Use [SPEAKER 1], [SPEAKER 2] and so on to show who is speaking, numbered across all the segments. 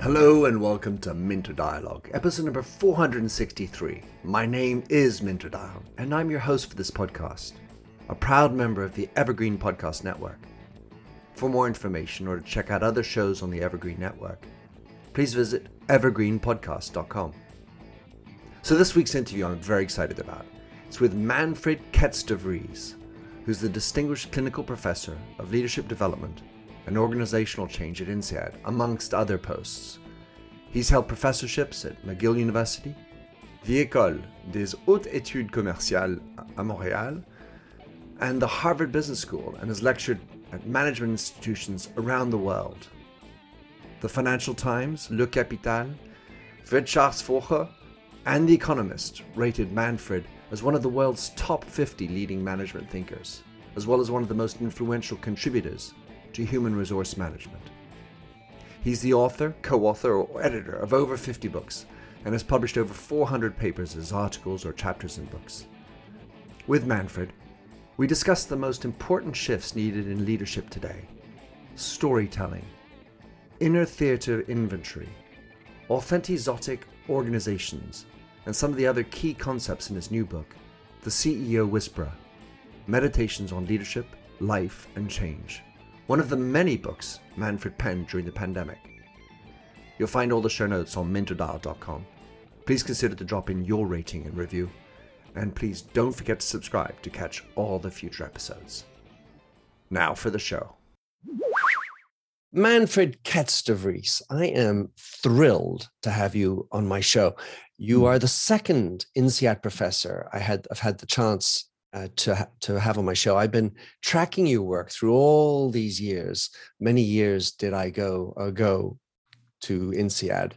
[SPEAKER 1] Hello and welcome to Minter Dialogue, episode number 463. My name is Minter Dial, and I'm your host for this podcast, a proud member of the Evergreen Podcast Network. For more information or to check out other shows on the Evergreen Network, please visit evergreenpodcast.com. So, this week's interview I'm very excited about. It's with Manfred Kets de Vries, who's the Distinguished Clinical Professor of Leadership Development and Organizational Change at INSEAD, amongst other posts. He's held professorships at McGill University, the École des Hautes Études Commerciales à Montréal, and the Harvard Business School, and has lectured at management institutions around the world. The Financial Times, Le Capital, Wirtschaftswoche, and The Economist rated Manfred as one of the world's top 50 leading management thinkers, as well as one of the most influential contributors to human resource management. He's the author, co author, or editor of over 50 books and has published over 400 papers as articles or chapters in books. With Manfred, we discuss the most important shifts needed in leadership today storytelling, inner theatre inventory, authentizotic organizations, and some of the other key concepts in his new book, The CEO Whisperer Meditations on Leadership, Life, and Change, one of the many books Manfred penned during the pandemic. You'll find all the show notes on minterdial.com. Please consider to drop in your rating and review and please don't forget to subscribe to catch all the future episodes. Now for the show. Manfred de Vries, I am thrilled to have you on my show. You hmm. are the second INSEAD professor I had I've had the chance uh, to to have on my show. I've been tracking your work through all these years. Many years did I go ago to INSEAD,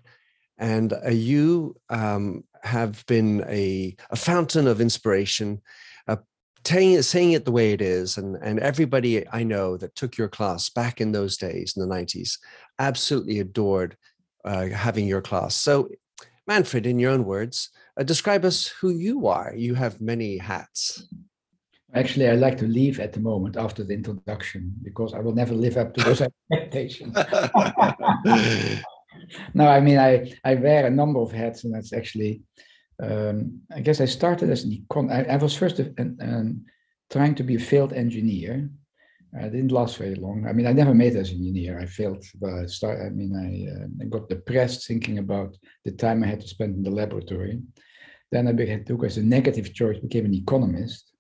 [SPEAKER 1] and uh, you um, have been a, a fountain of inspiration, uh, t- saying it the way it is. And, and everybody I know that took your class back in those days, in the 90s, absolutely adored uh, having your class. So, Manfred, in your own words, uh, describe us who you are. You have many hats.
[SPEAKER 2] Actually, I like to leave at the moment after the introduction because I will never live up to those expectations. no, I mean, I, I wear a number of hats, and that's actually, um, I guess I started as an econ. I, I was first a, an, an, trying to be a failed engineer. I didn't last very long. I mean, I never made as an engineer. I failed, but I start. I mean, I, uh, I got depressed thinking about the time I had to spend in the laboratory. Then I began, took as a negative choice, became an economist.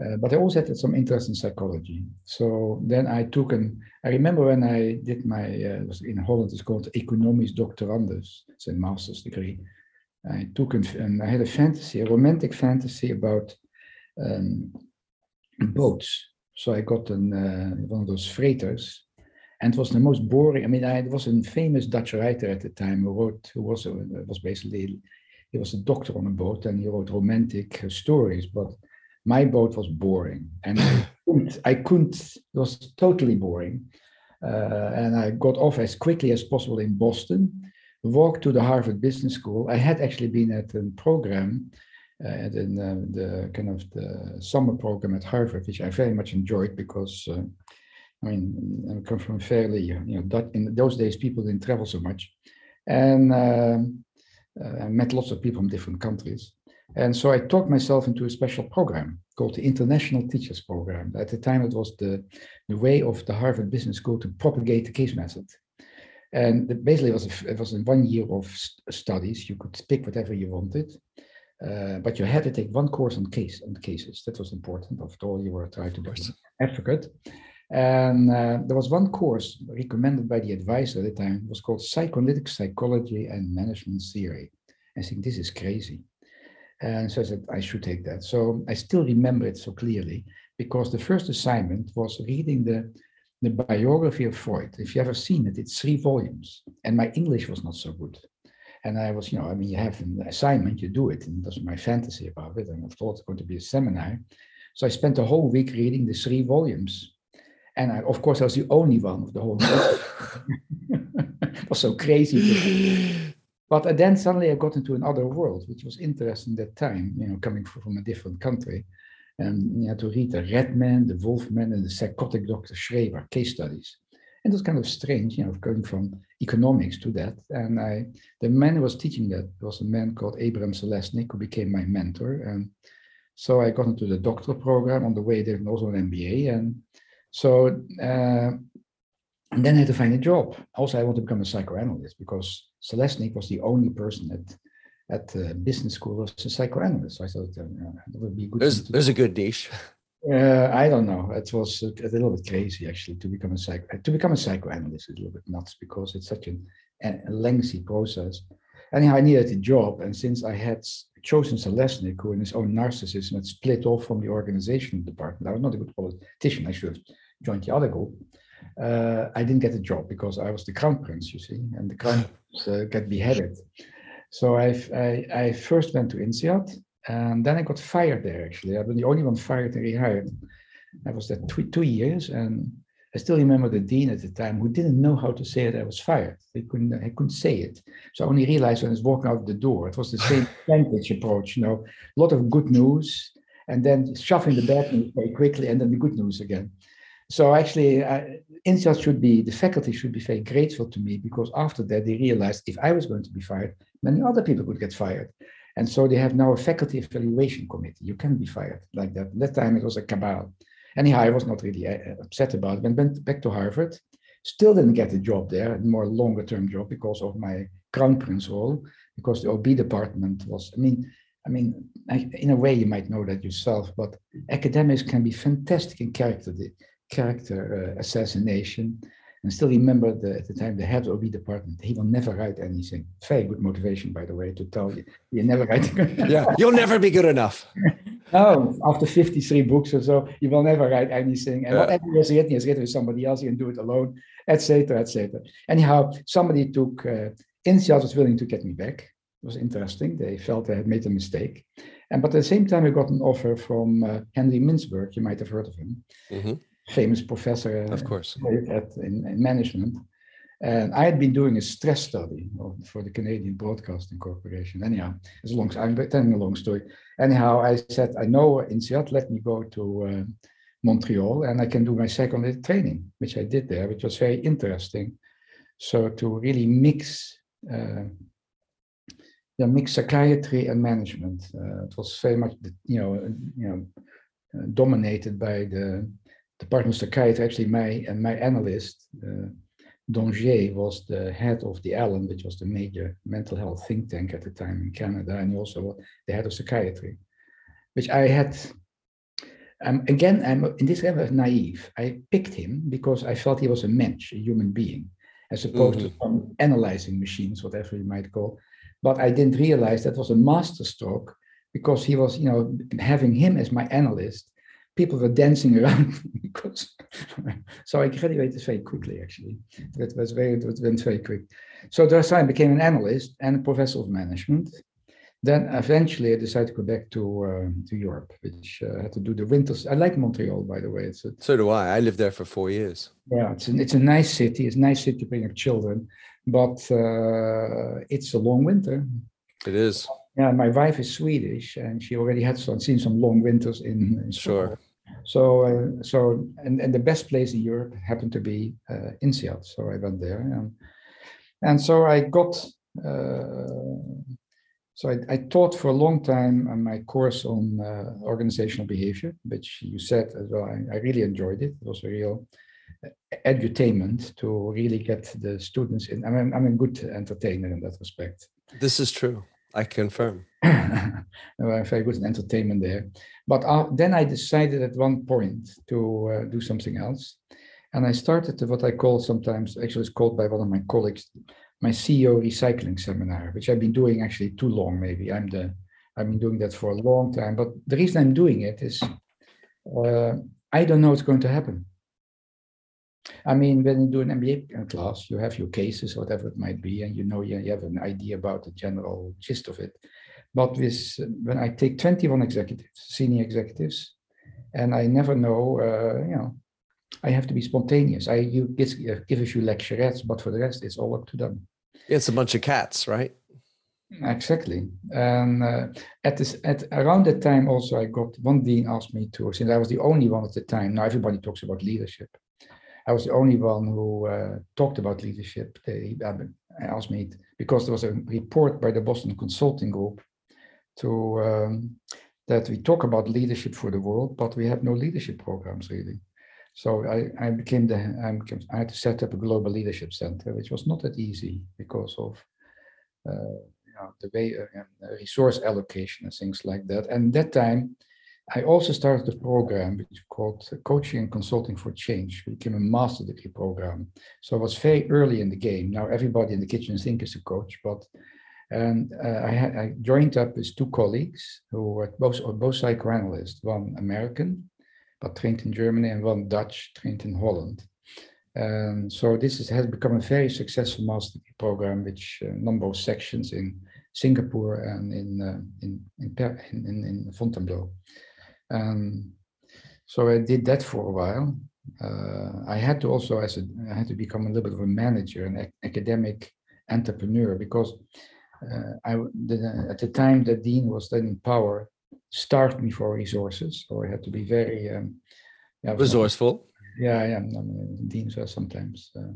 [SPEAKER 2] Uh, but I also had some interest in psychology. So then I took an, I remember when I did my, uh, was in Holland, it's called Economisch Doctorandus, it's a master's degree. I took an, and I had a fantasy, a romantic fantasy about um, boats. So I got an, uh, one of those freighters and it was the most boring. I mean, I, was a famous Dutch writer at the time who wrote, who was, was basically, he was a doctor on a boat and he wrote romantic uh, stories, but my boat was boring and I couldn't, I couldn't it was totally boring. Uh, and I got off as quickly as possible in Boston, walked to the Harvard Business School. I had actually been at a program, uh, at uh, the kind of the summer program at Harvard, which I very much enjoyed because, uh, I mean, I come from fairly, you know, that in those days people didn't travel so much. And um, uh, I met lots of people from different countries. And so I talked myself into a special program called the International Teachers Program. At the time, it was the, the way of the Harvard Business School to propagate the case method. And basically, it was, a, it was in one year of st- studies. You could pick whatever you wanted, uh, but you had to take one course on case on cases. That was important. After all, you were trying to be an advocate. And uh, there was one course recommended by the advisor at the time. It was called Psychoanalytic Psychology and Management Theory. I think this is crazy. And so I said, I should take that. So I still remember it so clearly because the first assignment was reading the, the biography of Freud. If you ever seen it, it's three volumes. And my English was not so good. And I was, you know, I mean, you have an assignment, you do it. And that's my fantasy about it. And I thought it's going to be a seminar. So I spent a whole week reading the three volumes. And I, of course, I was the only one of the whole. it was so crazy. But then suddenly I got into another world, which was interesting that time, you know, coming from a different country. And you had to read the Rat Man, the Wolf Man, and the psychotic Dr. Schreber case studies. And it was kind of strange, you know, going from economics to that. And I, the man who was teaching that was a man called Abraham Zaleznik, who became my mentor. And so I got into the doctoral program on the way there, and also an MBA. And so, uh, and then I had to find a job. Also, I wanted to become a psychoanalyst because Zaleznik was the only person at at uh, business school was a psychoanalyst. So I thought uh, that would be good.
[SPEAKER 3] There's, there's a good niche.
[SPEAKER 2] Uh, I don't know. It was a, a, little bit crazy actually to become a psych to become a psychoanalyst is a little bit nuts because it's such an, a lengthy process. Anyhow, I needed a job, and since I had chosen Zaleznik, who in his own narcissism had split off from the organization department, I was not a good politician. I should have joined the other group. Uh, I didn't get a job because I was the crown prince, you see, and the crown prince uh, got beheaded. So I, I, I first went to INSEAD, and then I got fired there, actually. I was the only one fired and rehired. I was there two, two years, and I still remember the dean at the time who didn't know how to say that I was fired. He couldn't, I couldn't say it. So I only realized when I was walking out the door, it was the same language approach, you know, a lot of good news, and then shoving the bad news very quickly, and then the good news again. So actually, uh, INSEAD should be, the faculty should be very grateful to me because after that, they realized if I was going to be fired, many other people would get fired. And so they have now a faculty evaluation committee. You can be fired like that. That time it was a cabal. Anyhow, I was not really uh, upset about it. went back to Harvard, still didn't get a job there, a more longer term job because of my crown prince role, because the OB department was, I mean, I mean, I, in a way you might know that yourself, but academics can be fantastic in character, character uh, assassination and still remember the, at the time the head of the department, he will never write anything. Very good motivation, by the way, to tell you you never write.
[SPEAKER 3] yeah, you'll never be good enough.
[SPEAKER 2] no, after 53 books or so, you will never write anything. And whatever he has written, he has written with somebody else, you can do it alone, etc., etc. Anyhow, somebody took, uh, was willing to get me back. It was interesting. They felt they had made a mistake. And but at the same time, I got an offer from uh, Henry Mintzberg. You might have heard of him. Mm-hmm famous professor
[SPEAKER 3] of course.
[SPEAKER 2] at, in, in, management. And i had been doing a stress study for the canadian broadcasting corporation. Anyhow as long as i'm telling a long story. Anyhow i said i know INSEAD let me go to uh, montreal and i can do my second training which i did there which was very interesting. So to really mix uh, yeah, mix psychiatry and management. Uh, it was very much, you know, you know, uh, dominated by the Department of Psychiatry, actually my, and my analyst, uh, Dongier, was the head of the Allan, which was the major mental health think tank at the time in Canada, and he also was the head of psychiatry, which I had. Um, again, I'm in this way of naive. I picked him because I felt he was a mensch, a human being, as opposed mm-hmm. to some analyzing machines, whatever you might call. But I didn't realize that was a masterstroke because he was, you know, having him as my analyst people were dancing around because so I graduated very quickly actually. It was very it went very quick. So thus I became an analyst and a professor of management. Then eventually I decided to go back to uh, to Europe, which uh, had to do the winters. I like Montreal, by the way. It's a,
[SPEAKER 3] so do I. I lived there for four years.
[SPEAKER 2] Yeah, it's an, it's a nice city. It's a nice city to bring up children, but uh, it's a long winter.
[SPEAKER 3] It is.
[SPEAKER 2] Yeah, my wife is Swedish, and she already had some, seen some long winters in. in
[SPEAKER 3] sure.
[SPEAKER 2] So, uh, so and, and the best place in Europe happened to be uh, INSEAD. So I went there, and, and so I got. Uh, so I, I, taught for a long time on my course on uh, organizational behavior, which you said as well. I, I, really enjoyed it. It was a real edutainment to really get the students in. I'm, I'm a good entertainer in that respect.
[SPEAKER 3] This is true. I confirm.
[SPEAKER 2] I'm very good in entertainment there. But uh, then I decided at one point to uh, do something else. And I started what I call sometimes, actually, it's called by one of my colleagues, my CEO recycling seminar, which I've been doing actually too long, maybe. I'm the, I've been doing that for a long time. But the reason I'm doing it is uh, I don't know what's going to happen. I mean, when you do an MBA class, you have your cases, whatever it might be, and you know you, have an idea about the general gist of it. But with when I take 21 executives, senior executives, and I never know, uh, you know, I have to be spontaneous. I you give, give a few lecturettes, but for the rest, it's all up to them.
[SPEAKER 3] It's a bunch of cats, right?
[SPEAKER 2] Exactly, and uh, at this at around that time also I got one dean asked me to since I was the only one at the time. Now everybody talks about leadership. I was the only one who uh, talked about leadership. They asked me because there was a report by the Boston Consulting Group to um, that we talk about leadership for the world, but we have no leadership programs really. So I, I became the I, I had to set up a global leadership center, which was not that easy because of uh, you know, the way uh, resource allocation and things like that. And that time, I also started a program which called Coaching and Consulting for Change. It became a master degree program. So I was very early in the game. Now everybody in the kitchen sink is a coach, but and uh, I, I joined up with two colleagues who were both both psychoanalysts, one American, but trained in Germany, and one Dutch, trained in Holland. And so this is, has become a very successful master degree program, which a uh, number of sections in Singapore and in uh, in, in, in, in Fontainebleau. Um, so I did that for a while. Uh, I had to also, as a, I had to become a little bit of a manager, an ac academic entrepreneur, because uh, I the, at the time that Dean was then in power, starved me for resources, so I had to be very um,
[SPEAKER 3] yeah, resourceful.
[SPEAKER 2] yeah, yeah. I mean, deans were sometimes uh,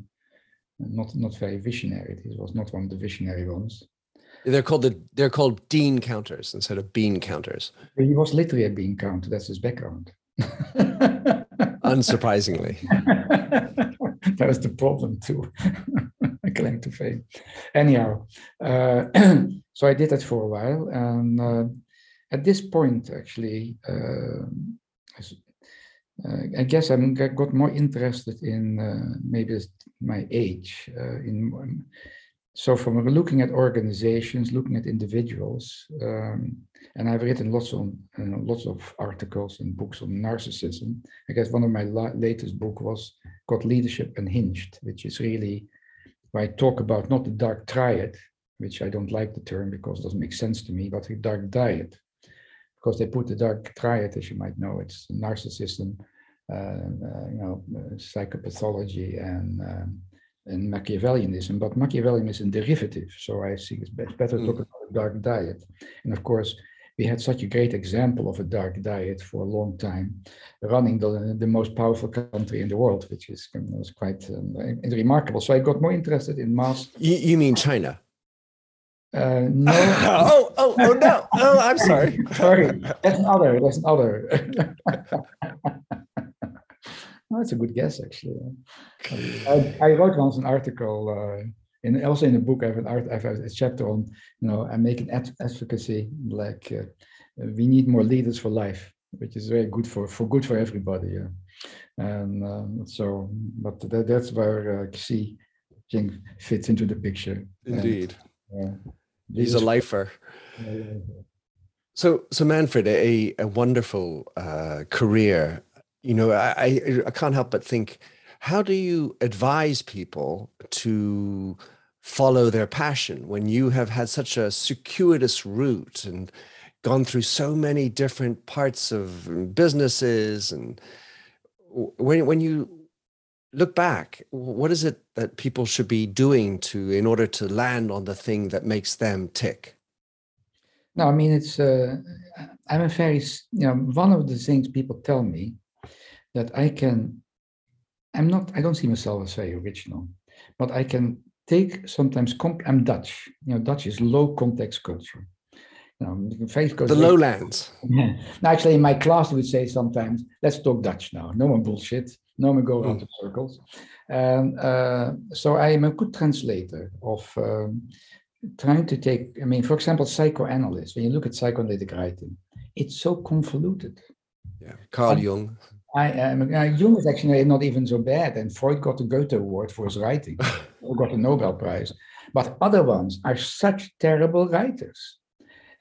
[SPEAKER 2] not not very visionary. This was not one of the visionary ones.
[SPEAKER 3] They're called the they're called dean counters instead of bean counters.
[SPEAKER 2] He was literally a bean counter. That's his background.
[SPEAKER 3] Unsurprisingly,
[SPEAKER 2] that was the problem too. I claim to fame. Anyhow, uh, so I did that for a while, and uh, at this point, actually, uh, I guess I got more interested in uh, maybe my age uh, in so from looking at organizations, looking at individuals, um, and I've written lots on uh, lots of articles and books on narcissism. I guess one of my la latest book was called Leadership Unhinged, which is really where I talk about not the dark triad, which I don't like the term because it doesn't make sense to me, but the dark dyad, because they put the dark triad, as you might know, it's narcissism, uh, uh, you know, uh, psychopathology and um, and Machiavellianism, but Machiavellianism is a derivative. So I think it's better to hmm. talk about a dark dyad. And of course, we had such a great example of a dark dyad for a long time, running the, the most powerful country in the world, which is was quite um, remarkable. So I got more interested in mass.
[SPEAKER 3] You, you mean China?
[SPEAKER 2] Uh, no.
[SPEAKER 3] oh, oh, oh, no. Oh, I'm sorry.
[SPEAKER 2] sorry. That's another. That's another. Oh, that's a good guess, actually. I, I wrote once an article, uh, in also in the book. I have an art. I have a chapter on, you know, I'm making advocacy like uh, we need more leaders for life, which is very good for for good for everybody. Yeah. And um, so, but that, that's where uh, Xi Jinping fits into the picture.
[SPEAKER 3] Indeed, and, uh, he's a lifer. So, so Manfred, a, a wonderful uh, career you know, I, I can't help but think, how do you advise people to follow their passion when you have had such a circuitous route and gone through so many different parts of businesses and when when you look back what is it that people should be doing to in order to land on the thing that makes them tick?
[SPEAKER 2] No i mean it's uh, i'm a very you know one of the things people tell me that I can, I'm not, I don't see myself as very original, but I can take sometimes, I'm Dutch, you know, Dutch is low context culture. You know,
[SPEAKER 3] the lowlands.
[SPEAKER 2] Yeah. Now, actually, in my class, we would say sometimes, let's talk Dutch now. No more bullshit. No more go around mm. the circles. And uh, so I am a good translator of um, trying to take, I mean, for example, psychoanalysts, when you look at psychoanalytic writing, it's so convoluted.
[SPEAKER 3] Yeah, Carl Jung.
[SPEAKER 2] I, am. uh, Jung is actually not even so bad, and Freud got the Goethe Award for his writing, or got the Nobel Prize. But other ones are such terrible writers.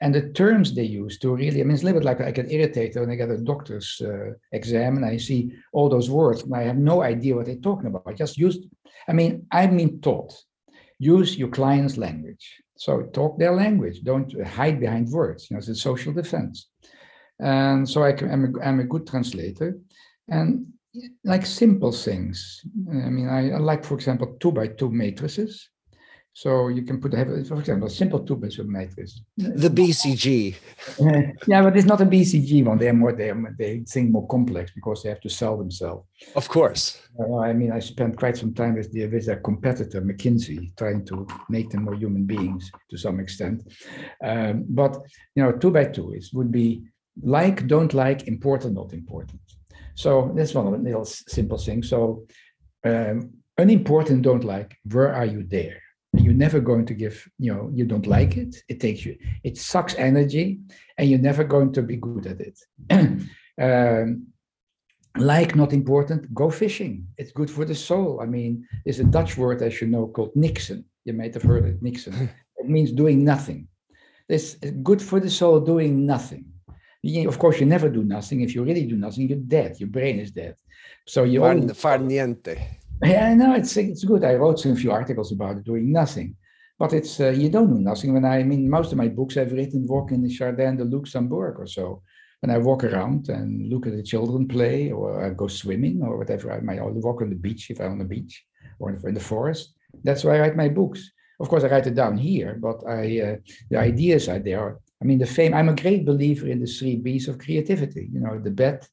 [SPEAKER 2] And the terms they use to really, I mean, it's a little bit like I get irritated when I get a doctor's uh, exam and I see all those words and I have no idea what they're talking about. I just use, I mean, I've been taught, use your client's language. So talk their language, don't hide behind words, you know, it's a social defense. And so I can, I'm, a, I'm a good translator and like simple things. I mean, I, I like, for example, two by two matrices. So you can put, have, for example, a simple two by two matrix.
[SPEAKER 3] The BCG.
[SPEAKER 2] yeah, but it's not a BCG one. They're more, they're, they think more complex because they have to sell themselves.
[SPEAKER 3] Of course.
[SPEAKER 2] Uh, I mean, I spent quite some time with, the, with their competitor, McKinsey, trying to make them more human beings to some extent. Um, but, you know, two by two, it would be like, don't like, important, not important. So that's one of the little simple things. So um, unimportant, don't like, where are you there? you're never going to give you know you don't like it it takes you it sucks energy and you're never going to be good at it um, like not important go fishing it's good for the soul i mean there's a dutch word as you know called niksen. you might have heard it niksen. it means doing nothing this is good for the soul doing nothing you, of course you never do nothing if you really do nothing you're dead your brain is dead so you
[SPEAKER 3] far, far niente
[SPEAKER 2] yeah, I know it's it's good. I wrote some few articles about doing nothing, but it's uh, you don't do nothing. When I, I mean, most of my books I've written walking in the Jardin de Luxembourg or so. And I walk around and look at the children play, or I go swimming, or whatever, I might walk on the beach if I'm on the beach, or in the forest. That's why I write my books. Of course, I write it down here, but I uh, the ideas are there. I mean, the fame. I'm a great believer in the three B's of creativity. You know, the bed,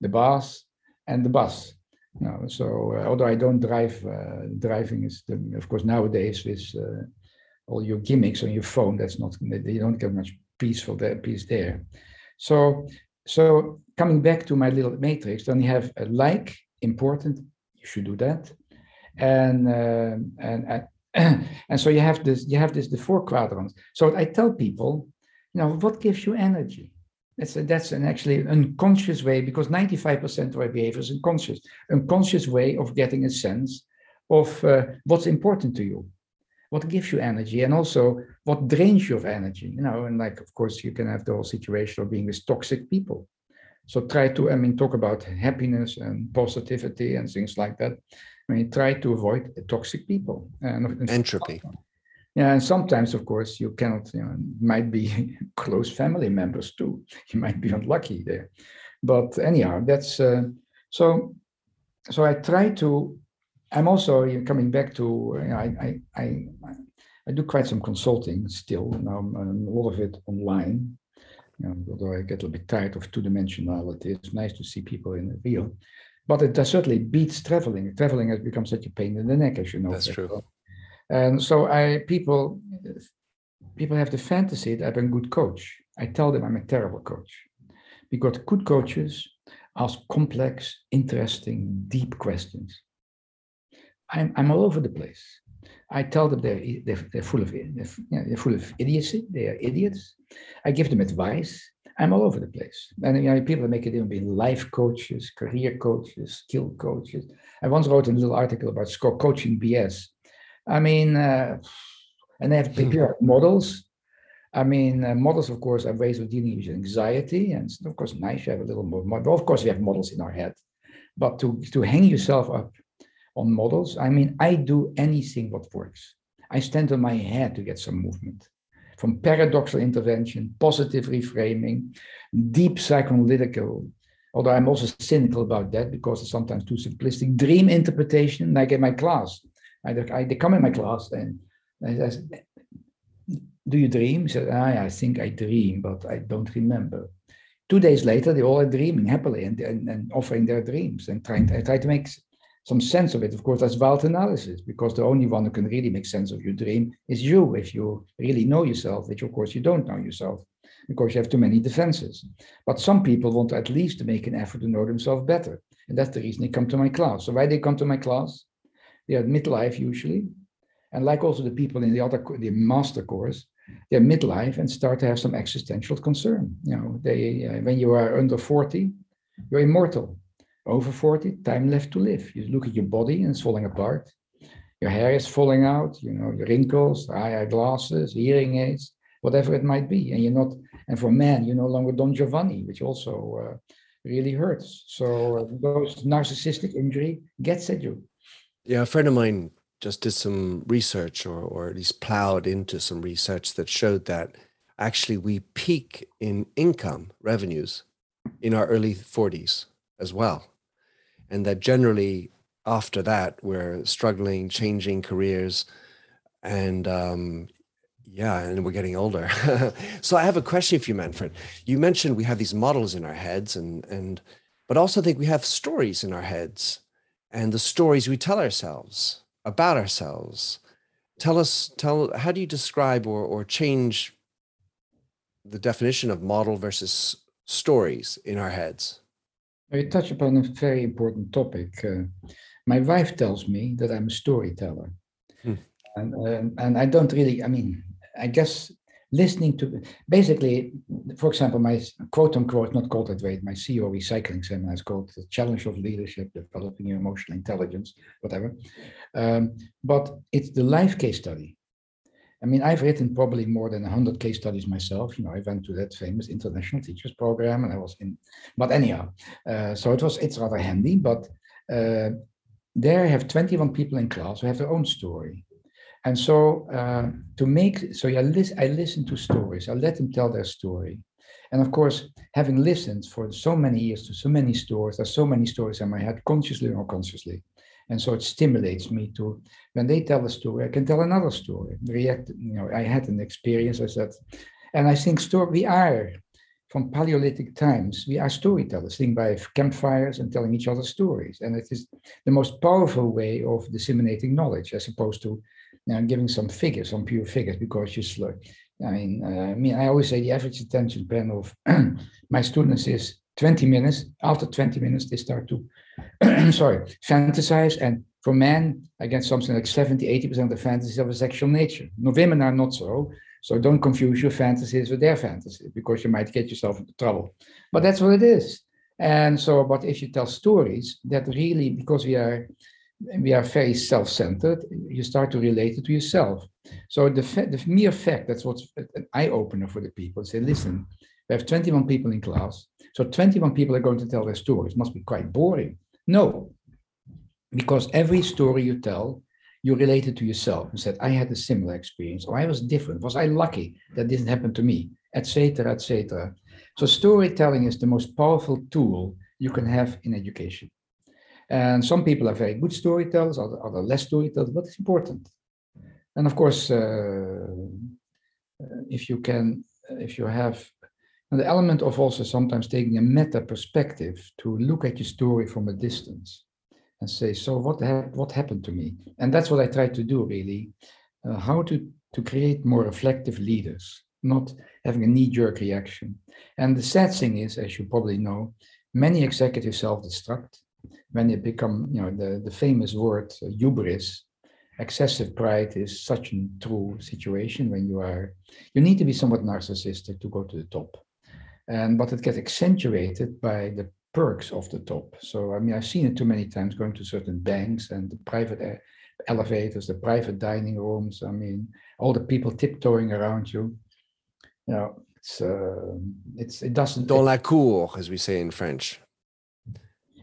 [SPEAKER 2] the bath, and the bus no, so uh, although I don't drive, uh, driving is the, of course nowadays with uh, all your gimmicks on your phone. That's not you don't get much peaceful there, peace there. So so coming back to my little matrix, then you have a like important. You should do that, and uh, and and, and so you have this you have this the four quadrants. So I tell people, you know, what gives you energy? That's, a, that's an actually unconscious way because 95% of our behavior is unconscious, unconscious way of getting a sense of uh, what's important to you, what gives you energy, and also what drains you of energy. You know, and like of course you can have the whole situation of being with toxic people. So try to, I mean, talk about happiness and positivity and things like that. I mean, try to avoid toxic people
[SPEAKER 3] and entropy.
[SPEAKER 2] Yeah, and sometimes, of course, you cannot, you know, might be close family members too. You might be unlucky there. But anyhow, that's uh, so. So I try to. I'm also coming back to. You know, I, I I I do quite some consulting still. Now a lot of it online. You know, although I get a little bit tired of two-dimensionality, it's nice to see people in the real. But it does certainly beats traveling. Traveling has become such a pain in the neck, as you know.
[SPEAKER 3] That's true.
[SPEAKER 2] And so I people people have the fantasy that I'm a good coach. I tell them I'm a terrible coach because good coaches ask complex, interesting, deep questions. I'm, I'm all over the place. I tell them they're, they're, they're full of they're, full of idiocy. They are idiots. I give them advice. I'm all over the place. And you know, people make it even be life coaches, career coaches, skill coaches. I once wrote a little article about score coaching BS I mean, uh, and they have prepared models. I mean, uh, models, of course, are ways of dealing with anxiety, and of course, nice to have a little more. But of course, we have models in our head, but to to hang yourself up on models, I mean, I do anything what works. I stand on my head to get some movement, from paradoxical intervention, positive reframing, deep psychoanalytical. Although I'm also cynical about that because it's sometimes too simplistic. Dream interpretation, like in my class, I, I, they come in my class and I says, do you dream? He said, ah, I, I think I dream, but I don't remember. Two days later, they all are dreaming happily and, and, and offering their dreams and trying to, I try to make some sense of it. Of course, that's wild analysis because the only one who can really make sense of your dream is you if you really know yourself, which of course you don't know yourself because you have too many defenses. But some people want at least to make an effort to know themselves better. And that's the reason they come to my class. So why they come to my class? They are midlife usually. And like also the people in the other, the master course, they're midlife and start to have some existential concern. You know, they uh, when you are under 40, you're immortal. Over 40, time left to live. You look at your body and it's falling apart. Your hair is falling out, you know, your wrinkles, eye glasses, hearing aids, whatever it might be. And you're not, and for men, you're no longer Don Giovanni, which also uh, really hurts. So uh, those narcissistic injury gets at you.
[SPEAKER 3] Yeah, a friend of mine just did some research or, or at least plowed into some research that showed that actually we peak in income revenues in our early 40s as well. And that generally after that, we're struggling, changing careers. and um, yeah, and we're getting older. so I have a question for you, Manfred. You mentioned we have these models in our heads, and and but also think we have stories in our heads, and the stories we tell ourselves about ourselves. Tell us, tell how do you describe or or change the definition of model versus stories in our heads?
[SPEAKER 2] You touch upon a very important topic. Uh, my wife tells me that I'm a storyteller. Hmm. And, uh, and I don't really, I mean, I guess listening to basically, for example, my quote unquote, not called that way, my CEO recycling seminar is called The Challenge of Leadership, Developing Your Emotional Intelligence, whatever. Um, but it's the life case study. I mean, I've written probably more than 100 case studies myself. You know, I went to that famous international teachers program and I was in, but anyhow, uh, so it was, it's rather handy, but uh, there I have 21 people in class who have their own story. And so uh, to make, so I, listen, I listen to stories, I let them tell their story. And of course, having listened for so many years to so many stories, there's so many stories in my head, consciously or unconsciously. And so it stimulates me to, when they tell a story, I can tell another story. React, you know, I had an experience, I said, and I think story, we are from Paleolithic times, we are storytellers, sitting by campfires and telling each other stories. And it is the most powerful way of disseminating knowledge as opposed to now I'm giving some figures, some pure figures, because you slow. I mean, uh, I mean, I always say the average attention span of my students is 20 minutes. After 20 minutes, they start to, sorry, fantasize. And for men, I get something like 70, 80% of the fantasies of a sexual nature. No, women are not so. So don't confuse your fantasies with their fantasies because you might get yourself into trouble. But that's what it is. And so, but if you tell stories, that really, because we are we are very self-centered, you start to relate it to yourself. So the, the mere fact, that's what's an eye-opener for the people. Say, listen, we have 21 people in class. So 21 people are going to tell their stories. Must be quite boring. No, because every story you tell, you relate it to yourself and said, I had a similar experience, or I was different. Was I lucky that didn't happen to me, etc., etc. So storytelling is the most powerful tool you can have in education. And some people are very good storytellers, other, other less storytellers, but it's important. And of course, uh, if you can, if you have the element of also sometimes taking a meta perspective to look at your story from a distance and say, so what, ha what happened to me? And that's what I try to do really, uh, how to, to create more reflective leaders, not having a knee-jerk reaction. And the sad thing is, as you probably know, many executives self-destruct when it become, you know, the, the famous word uh, hubris, excessive pride is such a true situation when you are, you need to be somewhat narcissistic to go to the top. And but it gets accentuated by the perks of the top. So I mean, I've seen it too many times going to certain banks and the private elevators, the private dining rooms. I mean, all the people tiptoeing around you. You know, it's uh, it's it doesn't.
[SPEAKER 3] Dans la cour, as we say in French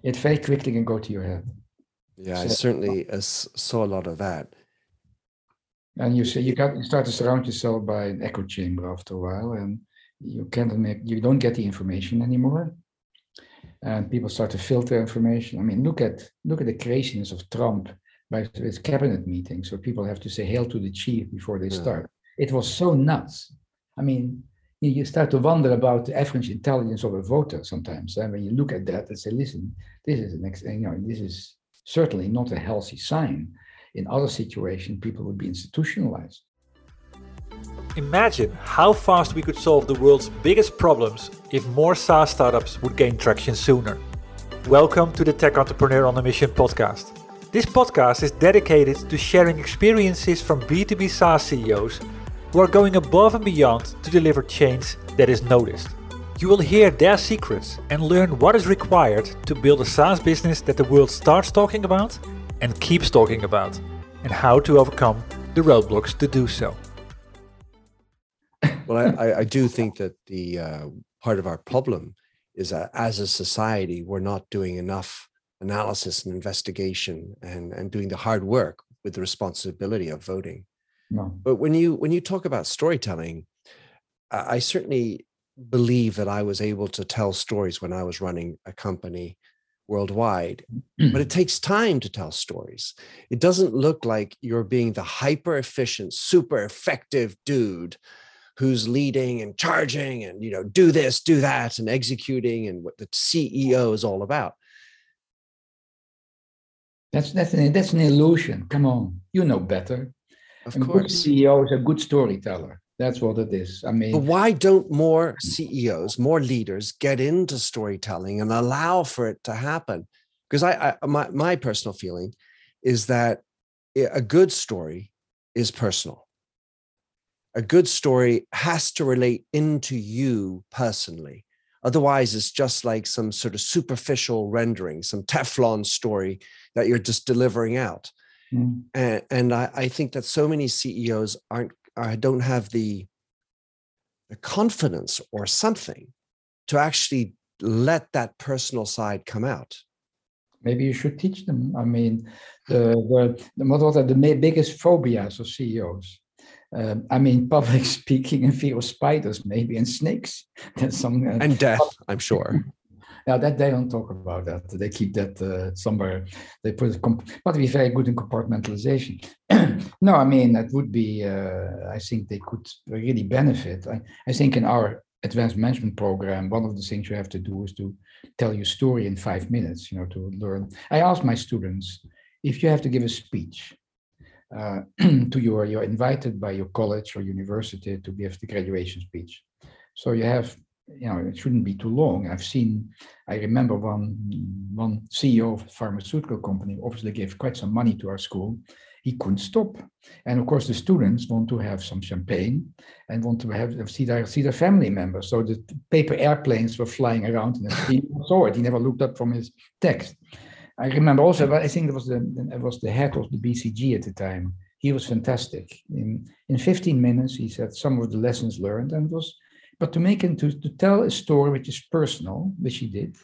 [SPEAKER 2] it very quickly can go to your head.
[SPEAKER 3] Yeah, so, I certainly uh, saw a lot of that.
[SPEAKER 2] And you see, you got you start to surround yourself by an echo chamber after a while, and you can't make you don't get the information anymore. And people start to filter information. I mean, look at look at the craziness of Trump by his cabinet meetings, where people have to say "Hail to the chief" before they yeah. start. It was so nuts. I mean, you start to wonder about the average intelligence of a voter sometimes. And when you look at that and say, listen, this is an you know, this is certainly not a healthy sign. In other situations, people would be institutionalized.
[SPEAKER 4] Imagine how fast we could solve the world's biggest problems if more SaaS startups would gain traction sooner. Welcome to the Tech Entrepreneur on a Mission podcast. This podcast is dedicated to sharing experiences from B2B SaaS CEOs who are going above and beyond to deliver change that is noticed. You will hear their secrets and learn what is required to build a SaaS business that the world starts talking about and keeps talking about, and how to overcome the roadblocks to do so.
[SPEAKER 3] Well, I, I do think that the uh, part of our problem is that as a society, we're not doing enough analysis and investigation and, and doing the hard work with the responsibility of voting. No. But when you when you talk about storytelling, I certainly believe that I was able to tell stories when I was running a company worldwide. but it takes time to tell stories. It doesn't look like you're being the hyper efficient, super effective dude who's leading and charging and you know do this, do that, and executing and what the CEO is all about.
[SPEAKER 2] That's that's an that's an illusion. Come on, you know better.
[SPEAKER 3] Of
[SPEAKER 2] a good
[SPEAKER 3] course.
[SPEAKER 2] CEO is a good storyteller. That's what it is. I mean,
[SPEAKER 3] But why don't more CEOs, more leaders get into storytelling and allow for it to happen? Because I, I my, my personal feeling is that a good story is personal. A good story has to relate into you personally. Otherwise, it's just like some sort of superficial rendering, some Teflon story that you're just delivering out
[SPEAKER 2] mm,
[SPEAKER 3] and, and I, I think that so many CEOs aren't I don't have the the confidence or something to actually let that personal side come out.
[SPEAKER 2] maybe you should teach them. I mean, the the, the what what are the biggest phobias of CEOs? Um, I mean, public speaking and fear of spiders, maybe, and snakes. That's some. Uh,
[SPEAKER 3] And death, I'm sure.
[SPEAKER 2] Now that they don't talk about that, they keep that uh, somewhere. They put it, comp- but be very good in compartmentalization. no, I mean that would be. Uh, I think they could really benefit. I, I think in our advanced management program, one of the things you have to do is to tell your story in five minutes. You know, to learn. I ask my students if you have to give a speech. Uh, to your, you're invited by your college or university to give the graduation speech. So you have you know it shouldn't be too long. I've seen i remember one one ceo of a pharmaceutical company obviously gave quite some money to our school. He couldn't stop. And of course the students want to have some champagne and want to have see their see their family members. So the paper airplanes were flying around and he saw it. He never looked up from his text. I remember also but i think it was the it was the head of the bcg at the time. He was fantastic. In in 15 minutes he said some of the lessons learned and was but to make him to, to tell a story which is personal, which he did,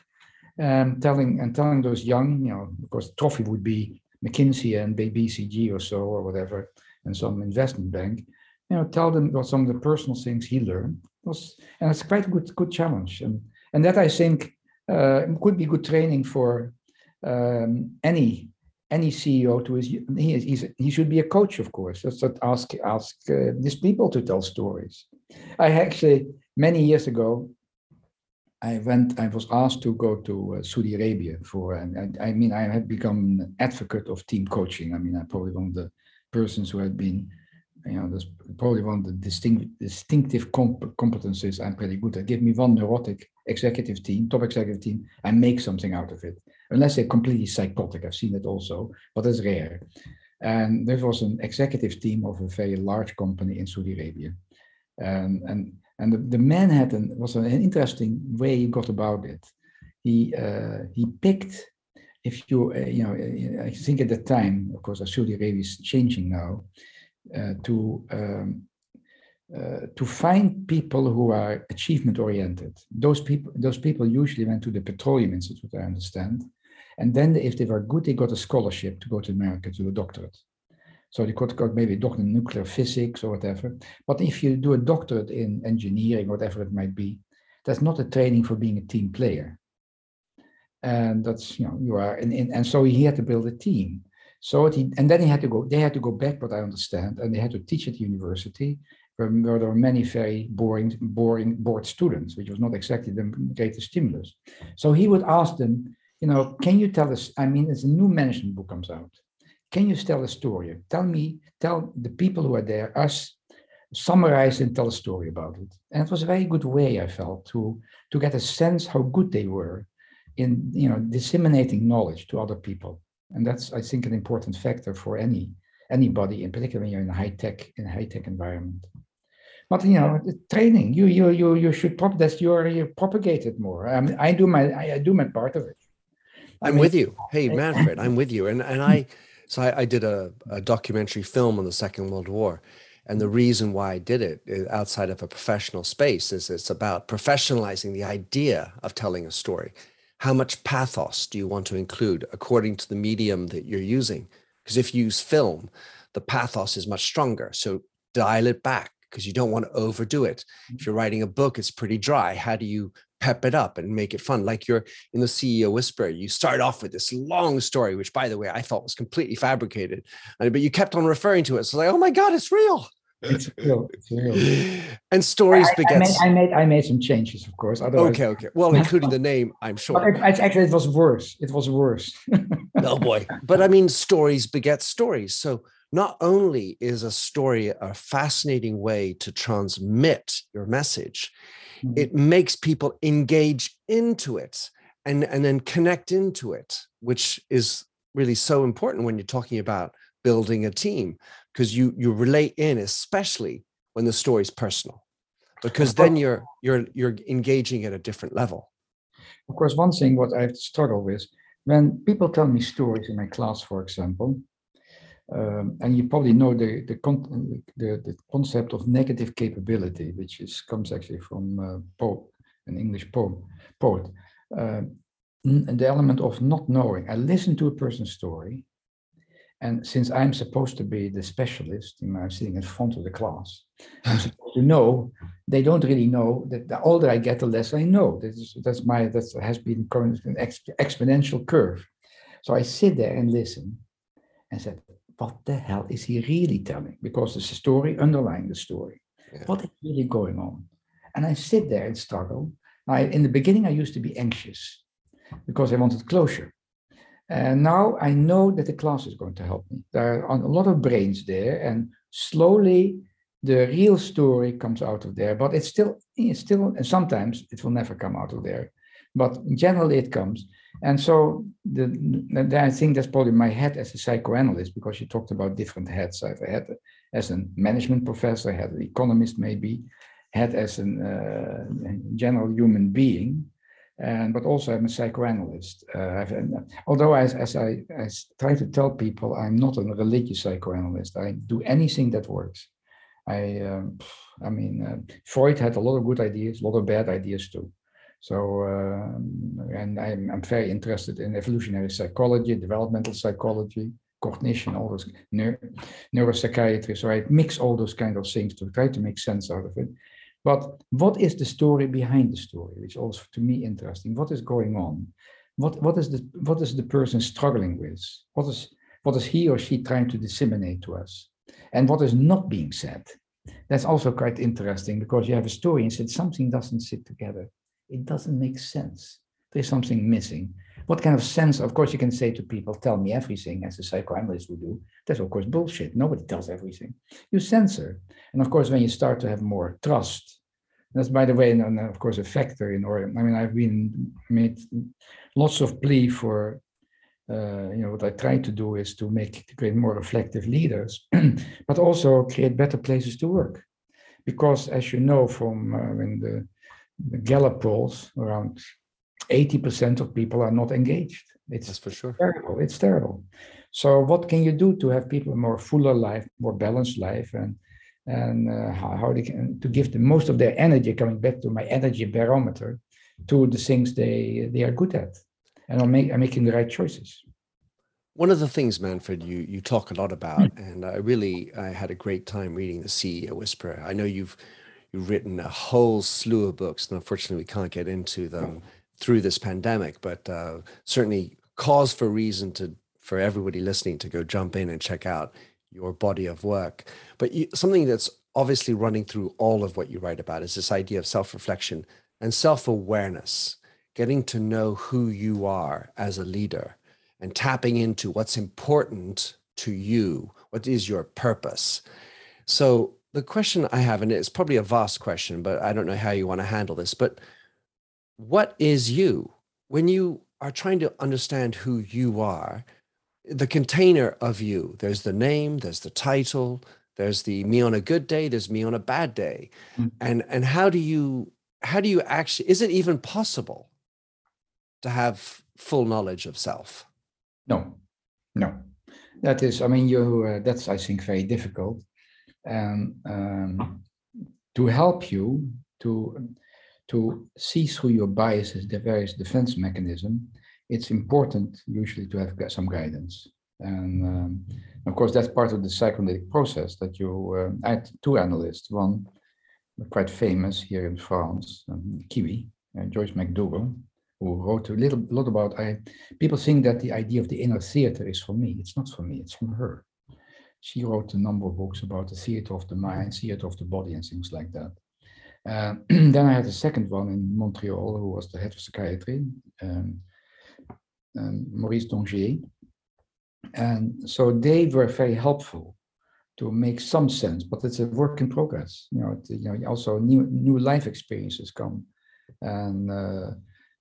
[SPEAKER 2] um, telling and telling those young, you know, of course, trophy would be McKinsey and BCG or so or whatever, and some investment bank, you know, tell them what some of the personal things he learned was, and it's quite a good good challenge, and and that I think uh, could be good training for um, any any CEO to his he is he should be a coach, of course. That's what ask ask uh, these people to tell stories. I actually many years ago, I went. I was asked to go to uh, Saudi Arabia for, and I, I mean, I had become an advocate of team coaching. I mean, I'm probably one of the persons who had been, you know, there's probably one of the distinct, distinctive comp- competencies I'm pretty good at. Give me one neurotic executive team, top executive team, and make something out of it. Unless they're completely psychotic, I've seen it also, but it's rare. And there was an executive team of a very large company in Saudi Arabia, and and and the, the man had an was an interesting way he got about it. He uh, he picked if you uh, you know I think at the time, of course, Saudi Arabia is changing now uh, to. Um, uh, to find people who are achievement oriented. Those people, those people usually went to the petroleum institute, I understand, and then if they were good, they got a scholarship to go to America to do a doctorate. So they could got maybe a doctorate in nuclear physics or whatever. But if you do a doctorate in engineering, whatever it might be, that's not a training for being a team player. And that's you know you are and, and, so he had to build a team. So he and then he had to go. They had to go back, what I understand, and they had to teach at the university where, where there were many very boring, boring bored students, which was not exactly the greatest stimulus. So he would ask them, you know, can you tell us? I mean, it's a new management book comes out. Can you tell a story? Tell me, tell the people who are there, us, summarize and tell a story about it. And it was a very good way, I felt, to to get a sense how good they were in you know disseminating knowledge to other people. And that's, I think, an important factor for any anybody, in particular when you're in a high tech in a high tech environment. But you know, the training you you you you should prop that you're you propagate it more. I mean, I do my I, I do my part of it. I
[SPEAKER 3] I'm
[SPEAKER 2] mean,
[SPEAKER 3] with you. Hey, Manfred, I'm with you. And and I so I, I did a, a documentary film on the Second World War. And the reason why I did it uh, outside of a professional space is it's about professionalizing the idea of telling a story. How much pathos do you want to include according to the medium that you're using? Because if you use film, the pathos is much stronger. So dial it back because you don't want to overdo it. If mm-hmm. you're writing a book, it's pretty dry. How do you pep it up and make it fun. Like you're in the CEO Whisperer, you start off with this long story, which by the way, I thought was completely fabricated, but you kept on referring to it. So like, oh my God, it's real.
[SPEAKER 2] It's real. It's real.
[SPEAKER 3] and stories
[SPEAKER 2] I,
[SPEAKER 3] beget.
[SPEAKER 2] I made, I made, I made some changes, of course.
[SPEAKER 3] Otherwise, okay, okay. Well, including the name, I'm sure.
[SPEAKER 2] But it, actually, it was worse. It was worse.
[SPEAKER 3] oh boy! But I mean, stories beget stories. So not only is a story a fascinating way to transmit your message, mm-hmm. it makes people engage into it and, and then connect into it, which is really so important when you're talking about building a team because you you relate in especially when the story is personal because then you're you're you're engaging at a different level
[SPEAKER 2] of course one thing what i struggle with when people tell me stories in my class for example um, and you probably know the the, con- the, the concept of negative capability, which is comes actually from uh, Pope, an English poet. poet. Uh, the element of not knowing. I listen to a person's story, and since I'm supposed to be the specialist, you know, I'm sitting in front of the class, I'm supposed to know. They don't really know that the older I get, the less I know. That's that's my that has been an exponential curve. So I sit there and listen, and said, what the hell is he really telling? Because there's a story underlying the story. Yeah. What is really going on? And I sit there and struggle. I, in the beginning, I used to be anxious because I wanted closure. And now I know that the class is going to help me. There are a lot of brains there, and slowly the real story comes out of there. But it's still, it's still, and sometimes it will never come out of there. But generally, it comes. And so the, the, I think that's probably my head as a psychoanalyst, because you talked about different heads. I've had as a management professor, I had an economist maybe, had as a uh, general human being, and but also I'm a psychoanalyst. Uh, although as, I try to tell people, I'm not a religious psychoanalyst. I do anything that works. I, um, I mean, uh, Freud had a lot of good ideas, a lot of bad ideas too. So, uh, and I'm, I'm very interested in evolutionary psychology, developmental psychology, cognition, all those neuro, neuropsychiatry. So I mix all those kind of things to try to make sense out of it. But what is the story behind the story, which also to me interesting? What is going on? What what is the what is the person struggling with? What is what is he or she trying to disseminate to us? And what is not being said? That's also quite interesting because you have a story and said something doesn't sit together it doesn't make sense. There's something missing. What kind of sense? Of course, you can say to people, tell me everything, as a psychoanalyst would do. That's, of course, bullshit. Nobody tells everything. You censor. And of course, when you start to have more trust, that's, by the way, and of course, a factor in, or I mean, I've been made lots of plea for uh, you know, what I try to do is to make to create more reflective leaders, but also create better places to work. Because, as you know, from uh, when the the Gallup polls, around 80% of people are not engaged.
[SPEAKER 3] It's That's for sure.
[SPEAKER 2] terrible. It's terrible. So what can you do to have people a more fuller life, more balanced life, and and uh, how, how, they can to give the most of their energy coming back to my energy barometer to the things they they are good at, and are, make, are making the right choices.
[SPEAKER 3] One of the things, Manfred, you you talk a lot about, and I really I had a great time reading the CEO Whisperer. I know you've you've written a whole slew of books. And unfortunately, we can't get into them through this pandemic, but uh, certainly cause for reason to for everybody listening to go jump in and check out your body of work. But you, something that's obviously running through all of what you write about is this idea of self-reflection and self-awareness, getting to know who you are as a leader and tapping into what's important to you, what is your purpose. So the question I have, and it's probably a vast question, but I don't know how you want to handle this, but what is you? When you are trying to understand who you are, the container of you, there's the name, there's the title, there's the me on a good day, there's me on a bad day. Mm-hmm. And and how do you how do you actually is it even possible to have full knowledge of self?
[SPEAKER 2] No. No. That is, I mean, you uh, that's I think very difficult and um, to help you to to see through your biases, the various defense mechanism, it's important usually to have some guidance. And um, of course, that's part of the psychoanalytic process that you, uh, had two analysts, one quite famous here in France, um, Kiwi, uh, Joyce McDougall, who wrote a little lot about. I people think that the idea of the inner theater is for me. It's not for me. It's from her. She wrote a number of books about the theater of the mind, theater of the body, and things like that. Uh, then I had a second one in Montreal, who was the head of psychiatry, um, um, Maurice Dongier. And so they were very helpful to make some sense, but it's a work in progress. You know, it, you know, also new new life experiences come, and uh,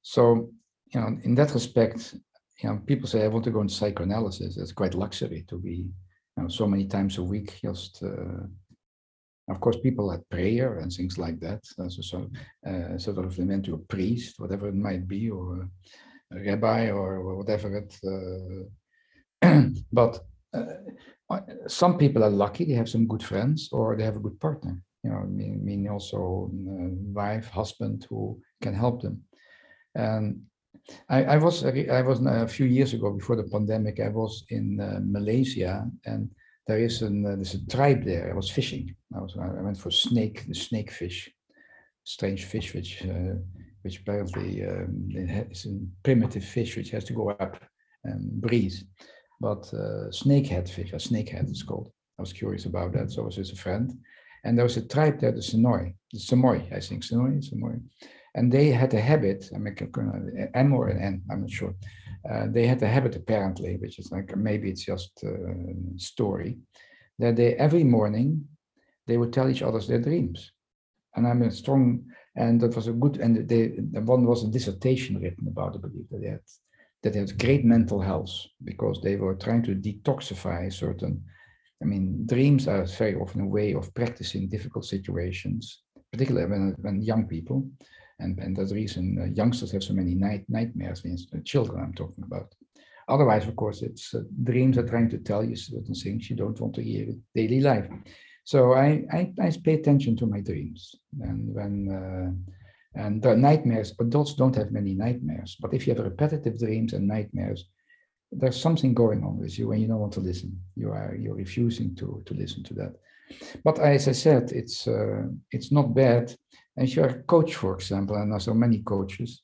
[SPEAKER 2] so you know, in that respect, you know, people say I want to go into psychoanalysis. It's quite luxury to be, know, so many times a week. Just, uh, of course, people had prayer and things like that. So, so uh, sort of they went to a priest, whatever it might be, or a rabbi, or whatever it. Uh, but uh, some people are lucky; they have some good friends, or they have a good partner. You know, I mean, mean also uh, wife, husband who can help them. And I, I was I was a few years ago before the pandemic. I was in uh, Malaysia, and there is an uh, there's a tribe there. I was fishing. I was I went for snake the snake fish, strange fish which uh, which apparently um, is a primitive fish which has to go up and breathe. But uh, snakehead fish, a snakehead is called. I was curious about that, so I was with a friend, and there was a tribe there, the Senoi, the Samoy, I think Senoi, Samoy and they had a habit, I mean, M or an N, I'm not sure. Uh, they had a habit apparently, which is like maybe it's just a story, that they every morning they would tell each other their dreams. And I'm a strong, and that was a good, and they, the one was a dissertation written about, the belief that they had, that they had great mental health because they were trying to detoxify certain, I mean, dreams are very often a way of practicing difficult situations, particularly when, when young people and, and that's the reason uh, youngsters have so many night nightmares, means the children I'm talking about. Otherwise, of course, it's uh, dreams are trying to tell you certain things you don't want to hear in daily life. So I, I, I pay attention to my dreams. And when uh, and the nightmares, adults don't have many nightmares, but if you have repetitive dreams and nightmares, there's something going on with you and you don't want to listen. You are you're refusing to to listen to that. But as I said, it's uh, it's not bad if you're a coach, for example, and there's so many coaches,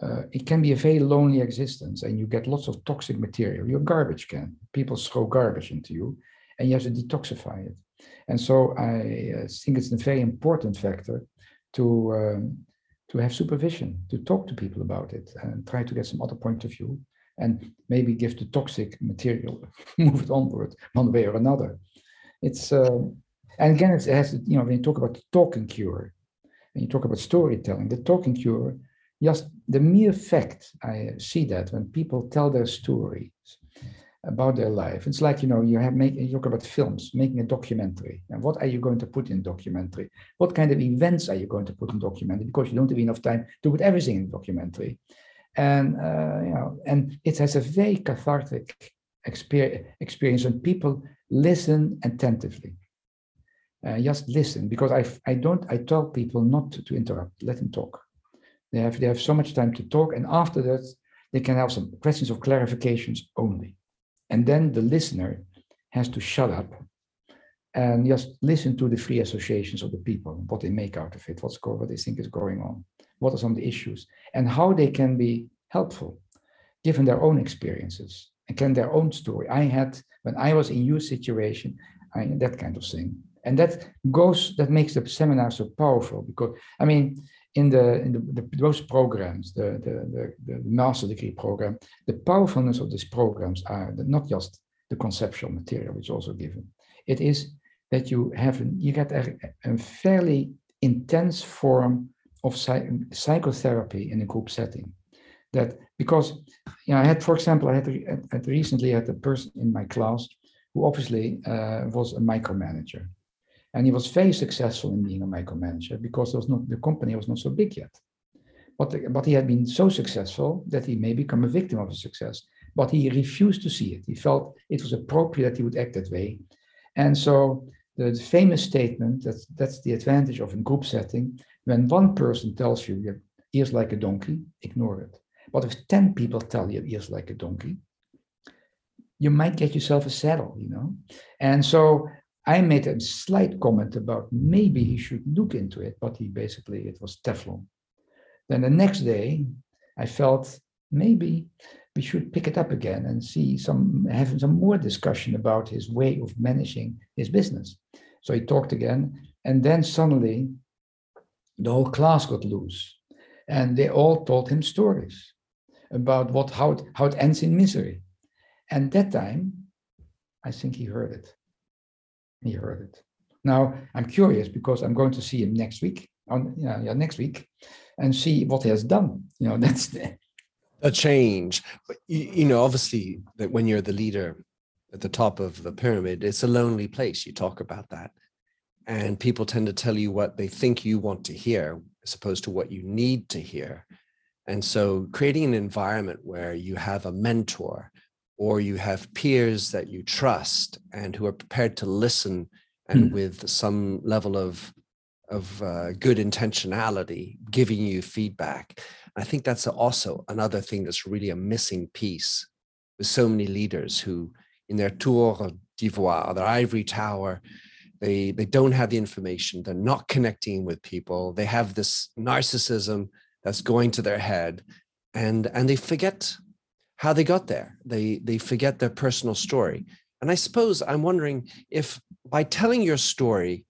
[SPEAKER 2] uh, it can be a very lonely existence and you get lots of toxic material. You're garbage can. People throw garbage into you and you have to detoxify it. And so I uh, think it's a very important factor to, um, to have supervision, to talk to people about it and try to get some other point of view and maybe give the toxic material, move it onward one way or another. It's, uh, and again, it has, you know, when you talk about the talking cure, when you talk about storytelling, the talking cure, just the mere fact I see that when people tell their stories about their life, it's like you know you have make you talk about films, making a documentary, and what are you going to put in documentary? What kind of events are you going to put in documentary? Because you don't have enough time to put everything in documentary, and uh, you know, and it has a very cathartic experience when people listen attentively uh, just listen because I, I don't I tell people not to, to, interrupt. Let them talk. They have they have so much time to talk and after that they can have some questions of clarifications only. And then the listener has to shut up and just listen to the free associations of the people what they make out of it what's going what they think is going on what are some of the issues and how they can be helpful given their own experiences and can their own story. I had when i was in your situation I, that kind of thing and that goes that makes the seminar so powerful because i mean in the in the, the those programs the, the, the the master degree program the powerfulness of these programs are not just the conceptual material which is also given. It is that you have you get a, a fairly intense form of psych, psychotherapy in a group setting. That because you know i had for example i had, had recently had a person in my class who obviously uh, was a micromanager and he was very successful in being a micromanager because not, the company was not so big yet. But, but he had been so successful that he may become a victim of his success. But he refused to see it. He felt it was appropriate that he would act that way. And so the famous statement that that's the advantage of a group setting. When one person tells you your ears like a donkey, ignore it. But if 10 people tell you ears like a donkey, you might get yourself a saddle, you know. And so I made a slight comment about maybe he should look into it, but he basically, it was Teflon. Then the next day, I felt maybe we should pick it up again and see some have some more discussion about his way of managing his business. So he talked again, and then suddenly the whole class got loose, and they all told him stories about what how it, how it ends in misery. And that time, I think he heard it. He heard it. Now I'm curious because I'm going to see him next week on yeah, yeah next week, and see what he has done. You know that's the,
[SPEAKER 3] a change. But you, you know, obviously, that when you're the leader at the top of the pyramid, it's a lonely place. You talk about that, and people tend to tell you what they think you want to hear, as opposed to what you need to hear. And so, creating an environment where you have a mentor or you have peers that you trust and who are prepared to listen and mm. with some level of of uh, good intentionality giving you feedback I think that's also another thing that's really a missing piece with so many leaders who, in their tour d'ivoire, their ivory tower, they they don't have the information. They're not connecting with people. They have this narcissism that's going to their head, and and they forget how they got there. They they forget their personal story. And I suppose I'm wondering if by telling your story,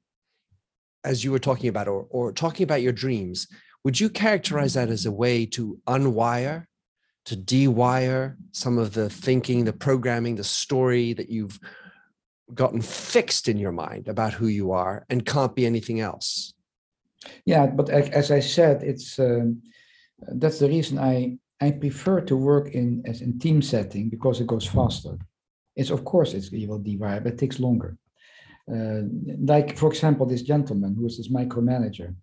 [SPEAKER 3] as you were talking about, or, or talking about your dreams, would you characterize that as a way to unwire, to dewire some of the thinking, the programming, the story that you've gotten fixed in your mind about who you are and can't be anything else?
[SPEAKER 2] Yeah, but as I said, it's um, that's the reason I I prefer to work in as in team setting because it goes faster. It's of course it's will dewire, but it takes longer. Uh, like for example, this gentleman who is this micromanager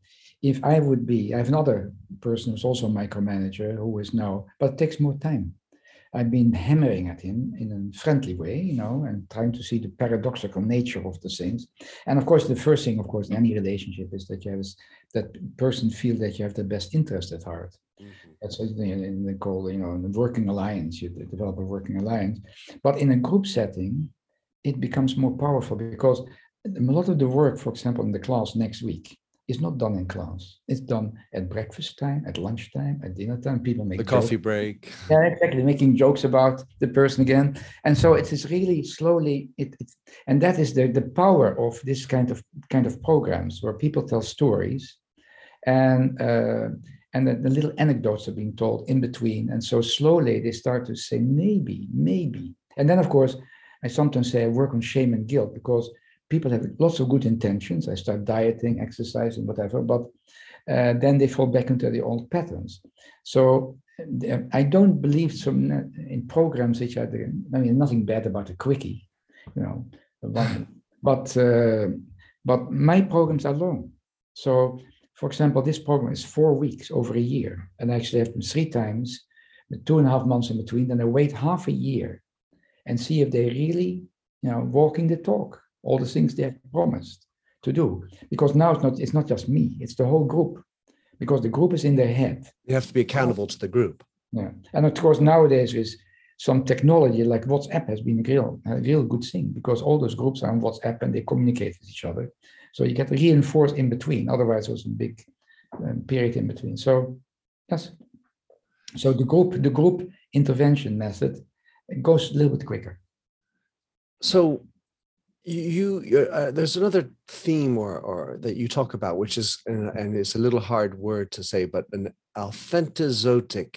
[SPEAKER 2] if I would be, I have another person who's also a micromanager who is now, but it takes more time. I've been hammering at him in a friendly way, you know, and trying to see the paradoxical nature of the things. And of course, the first thing, of course, in any relationship is that you have that person feel that you have the best interest at heart. Mm-hmm. That's what they, they call, you know, the working alliance. You develop a working alliance, but in a group setting, it becomes more powerful because a lot of the work, for example, in the class next week, is not done in class. It's done at breakfast time, at lunchtime, at dinner time. People make
[SPEAKER 3] the coffee break.
[SPEAKER 2] Yeah, exactly. Making jokes about the person again, and so it is really slowly. It, it and that is the the power of this kind of kind of programs where people tell stories, and uh, and the, the little anecdotes are being told in between, and so slowly they start to say maybe, maybe, and then of course I sometimes say I work on shame and guilt because people have lots of good intentions. I start dieting, exercising, whatever, but uh, then they fall back into the old patterns. So uh, I don't believe some in programs which are the, I mean, nothing bad about a quickie, you know, but but, uh, but my programs are long. So, for example, this program is four weeks over a year, and I actually have them three times, with two and a half months in between. Then I wait half a year and see if they really, you know, walking the talk all the things they have promised to do. Because now it's not it's not just me, it's the whole group. Because the group is in their head.
[SPEAKER 3] You have to be accountable to the group.
[SPEAKER 2] Yeah. And of course nowadays with some technology like WhatsApp has been a real a real good thing because all those groups are on WhatsApp and they communicate with each other. So you get reinforced in between. Otherwise, it was a big um, period in between. So yes. So the group the group intervention method goes a little bit quicker.
[SPEAKER 3] So you uh, there's another theme or or that you talk about which is and, it's a little hard word to say but an authentizotic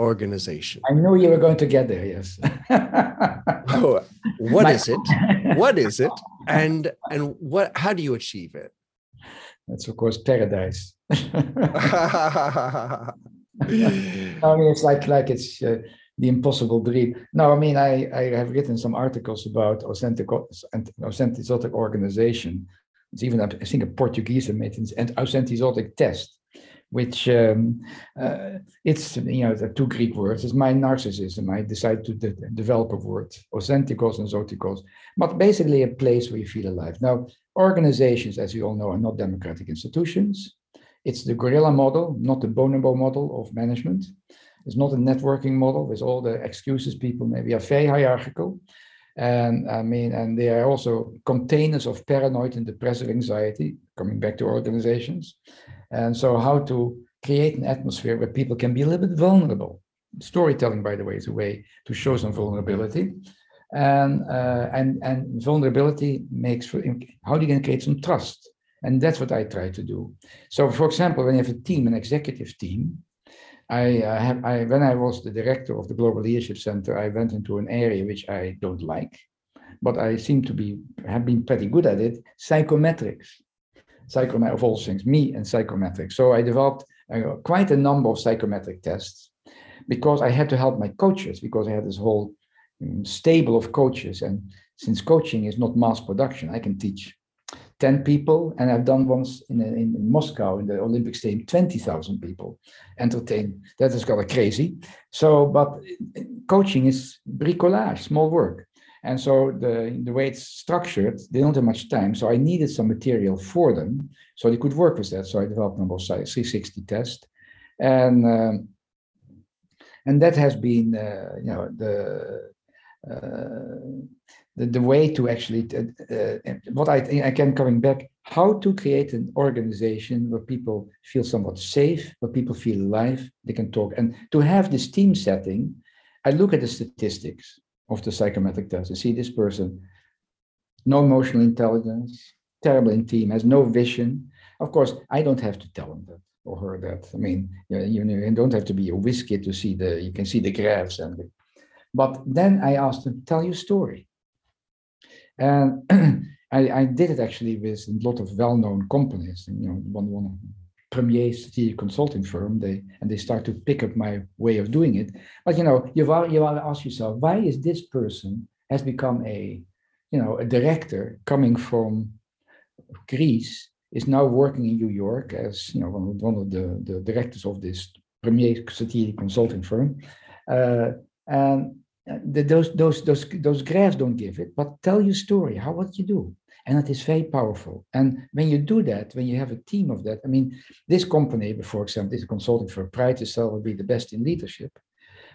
[SPEAKER 3] organization
[SPEAKER 2] i know you were going to get there yes
[SPEAKER 3] oh, what My- is it what is it and and what how do you achieve it
[SPEAKER 2] that's of course paradise I mean, it's like like it's uh, the impossible dream. No, I mean, I, I have written some articles about authentic, and authentic organization. It's even, I think, a Portuguese made an authentic test, which um, uh, it's, you know, the two Greek words. It's my narcissism. I decided to de develop a word, authenticos and zotikos, but basically a place where you feel alive. Now, organizations, as we all know, are not democratic institutions. It's the gorilla model, not the bonobo model of management. It's not a networking model with all the excuses people maybe are very hierarchical. And I mean, and they are also containers of paranoid and depressive anxiety, coming back to organizations. And so how to create an atmosphere where people can be a little bit vulnerable. Storytelling, by the way, is a way to show some vulnerability. And uh, and and vulnerability makes for how do you create some trust? And that's what I try to do. So, for example, when you have a team, an executive team, I uh, have I when I was the director of the Global Leadership Center, I went into an area which I don't like, but I seem to be have been pretty good at it. Psychometrics, psychometrics of all things, me and psychometrics. So I developed uh, quite a number of psychometric tests because I had to help my coaches because I had this whole um, stable of coaches, and since coaching is not mass production, I can teach 10 people, and I've done once in, in, in Moscow in the Olympic Stadium, 20,000 people entertain. That is kind of crazy. So, but coaching is bricolage, small work. And so the, the way it's structured, they don't have much time. So I needed some material for them so they could work with that. So I developed number 360 test. And um, and that has been, uh, you know, the uh, the, the way to actually uh, uh, what I again coming back how to create an organization where people feel somewhat safe where people feel alive they can talk. And to have this team setting I look at the statistics of the psychometric test. And see this person no emotional intelligence terrible in team has no vision. Of course I don't have to tell them that or her that. I mean you, know, you don't have to be a whiz kid to see the you can see the graphs and the, but then I asked them tell your story and I, I, did it actually with a lot of well-known companies. And, you know, one one premier strategic consulting firm. They and they start to pick up my way of doing it. But you know, you want you to ask yourself, why is this person has become a you know a director coming from Greece is now working in New York as you know one of, one of the, the directors of this premier strategic consulting firm. Uh, and the, those those those those graphs don't give it, but tell your story. How what you do, and it is very powerful. And when you do that, when you have a team of that, I mean, this company, for example, this consulting for pride itself will be the best in leadership.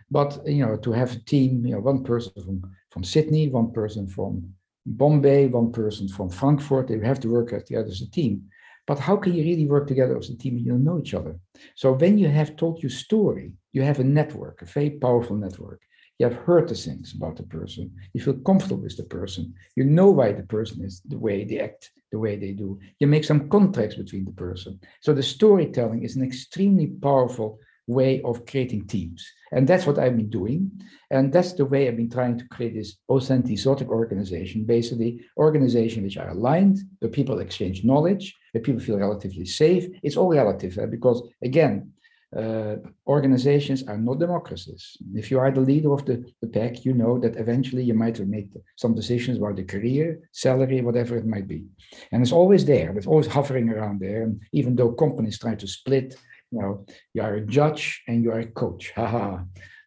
[SPEAKER 2] But you know, to have a team, you know, one person from from Sydney, one person from Bombay, one person from Frankfurt, they have to work together as a team. But how can you really work together as a team and you don't know each other? So when you have told your story, you have a network, a very powerful network. You have heard the things about the person. You feel comfortable with the person. You know why the person is the way they act, the way they do. You make some contracts between the person. So the storytelling is an extremely powerful way of creating teams. And that's what I've been doing. And that's the way I've been trying to create this authentic organization, basically organization which are aligned, where people exchange knowledge, where people feel relatively safe. It's all relative eh? because again, uh, organizations are not democracies. If you are the leader of the, the pack, you know that eventually you might make some decisions about the career, salary, whatever it might be. And it's always there, it's always hovering around there. And even though companies try to split, you know, you are a judge and you are a coach.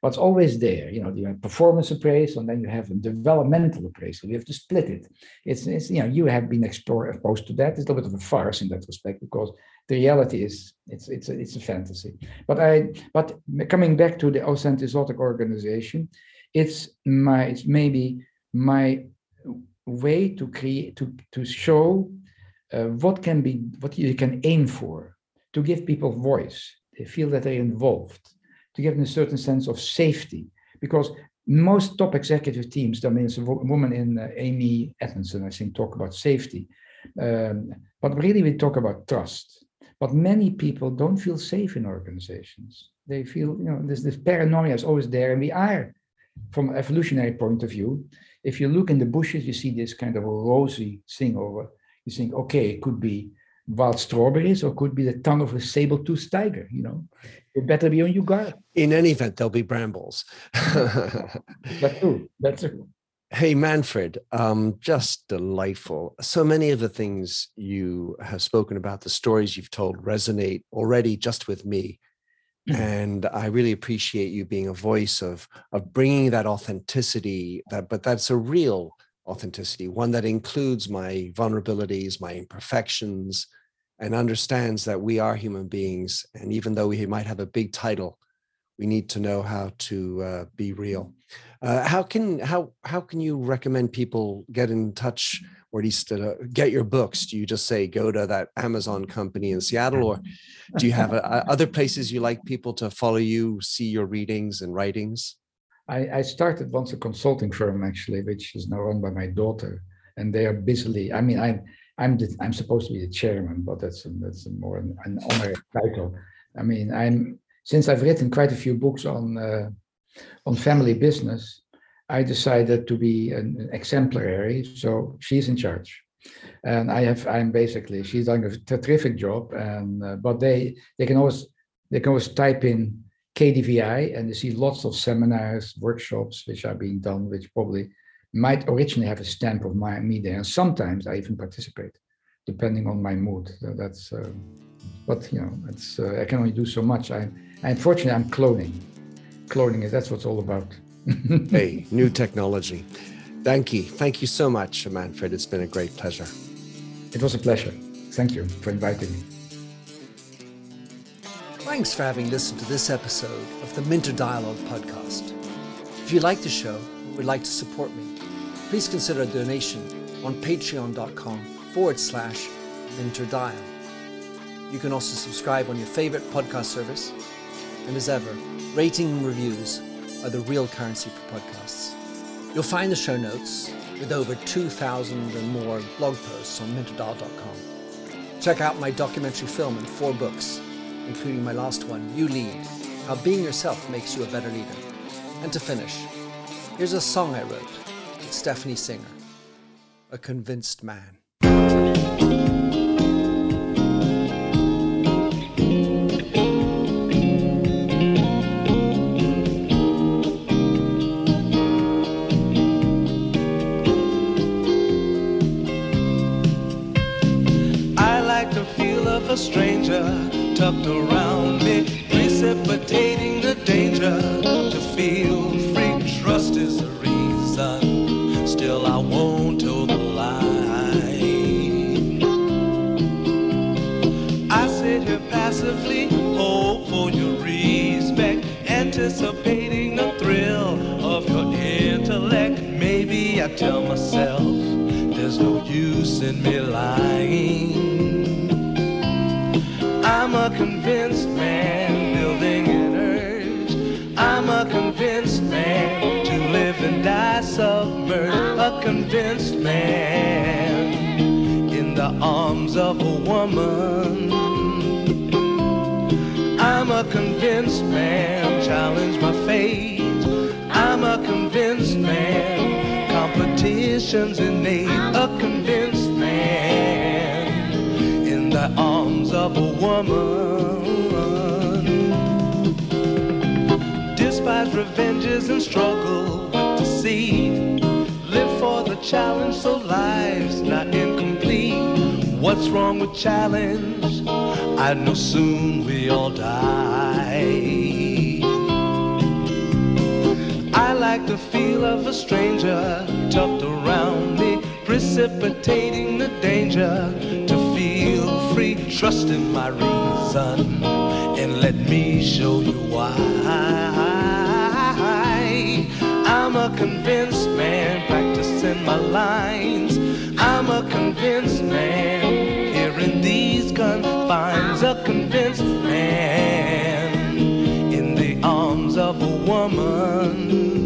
[SPEAKER 2] It's always there. You know, you have performance appraisal and then you have a developmental appraisal. You have to split it. It's, it's you know, you have been exposed to that. It's a little bit of a farce in that respect because the reality is it's it's a, it's a fantasy. But I but coming back to the authentic organization, it's my it's maybe my way to create to to show uh, what can be what you can aim for to give people voice they feel that they're involved to give them a certain sense of safety because most top executive teams i mean there's a woman in uh, amy edmondson i think talk about safety um, but really we talk about trust but many people don't feel safe in organizations. They feel, you know, this, this paranoia is always there. And we are, from an evolutionary point of view, if you look in the bushes, you see this kind of a rosy thing over. You think, okay, it could be wild strawberries or could be the tongue of a saber-toothed tiger, you know. You better be on your guard.
[SPEAKER 3] In any event, there'll be brambles.
[SPEAKER 2] that's true. That's true.
[SPEAKER 3] Hey, Manfred, um, just delightful. So many of the things you have spoken about, the stories you've told resonate already just with me. Mm-hmm. And I really appreciate you being a voice of, of bringing that authenticity, that, but that's a real authenticity, one that includes my vulnerabilities, my imperfections, and understands that we are human beings. And even though we might have a big title, we need to know how to uh, be real. Uh, how can how how can you recommend people get in touch
[SPEAKER 5] or at least uh, get your books? Do you just say go to that Amazon company in Seattle, or do you have uh, other places you like people to follow you, see your readings and writings?
[SPEAKER 2] I, I started once a consulting firm actually, which is now run by my daughter, and they are busily. I mean, I'm I'm the, I'm supposed to be the chairman, but that's a, that's a more an, an honorary title. I mean, I'm since I've written quite a few books on uh, on family business, I decided to be an, exemplary. So she's in charge, and I have I'm basically she's doing a terrific job. And uh, but they they can always they can always type in KDVI and they see lots of seminars, workshops which are being done, which probably might originally have a stamp of my me there. And sometimes I even participate, depending on my mood. So that's. Uh, but you know, it's uh, I can only do so much. I, unfortunately I'm cloning. Cloning is that's what it's all about.
[SPEAKER 5] hey, new technology. Thank you. Thank you so much, Manfred. It's been a great pleasure.
[SPEAKER 2] It was a pleasure. Thank you for inviting me.
[SPEAKER 5] Thanks for having listened to this episode of the Minter Dialogue podcast. If you like the show and would like to support me, please consider a donation on patreon.com forward slash minterdial. You can also subscribe on your favorite podcast service. And as ever, rating and reviews are the real currency for podcasts. You'll find the show notes with over 2,000 and more blog posts on minterdial.com. Check out my documentary film and four books, including my last one, You Lead How Being Yourself Makes You a Better Leader. And to finish, here's a song I wrote Stephanie Singer, A Convinced Man. I like the feel of a stranger tucked around me, precipitating the danger anticipating the thrill of your intellect. Maybe I tell myself there's no use in me lying. I'm a convinced man building an urge. I'm a convinced man to live and die submerged. A convinced man in the arms of a woman. I'm a convinced man, challenge my fate. I'm a convinced man, competition's innate. A convinced man in the arms of a woman. Despise revenges and struggle with deceit. Live for the challenge so life's not incomplete. What's wrong with challenge? I know soon we all die. Like the feel of a stranger tucked around me, precipitating the danger to feel free. Trust in my reason and let me show you why. I'm a convinced man practicing my lines. I'm a convinced man here in these confines. A convinced man in the arms of a woman.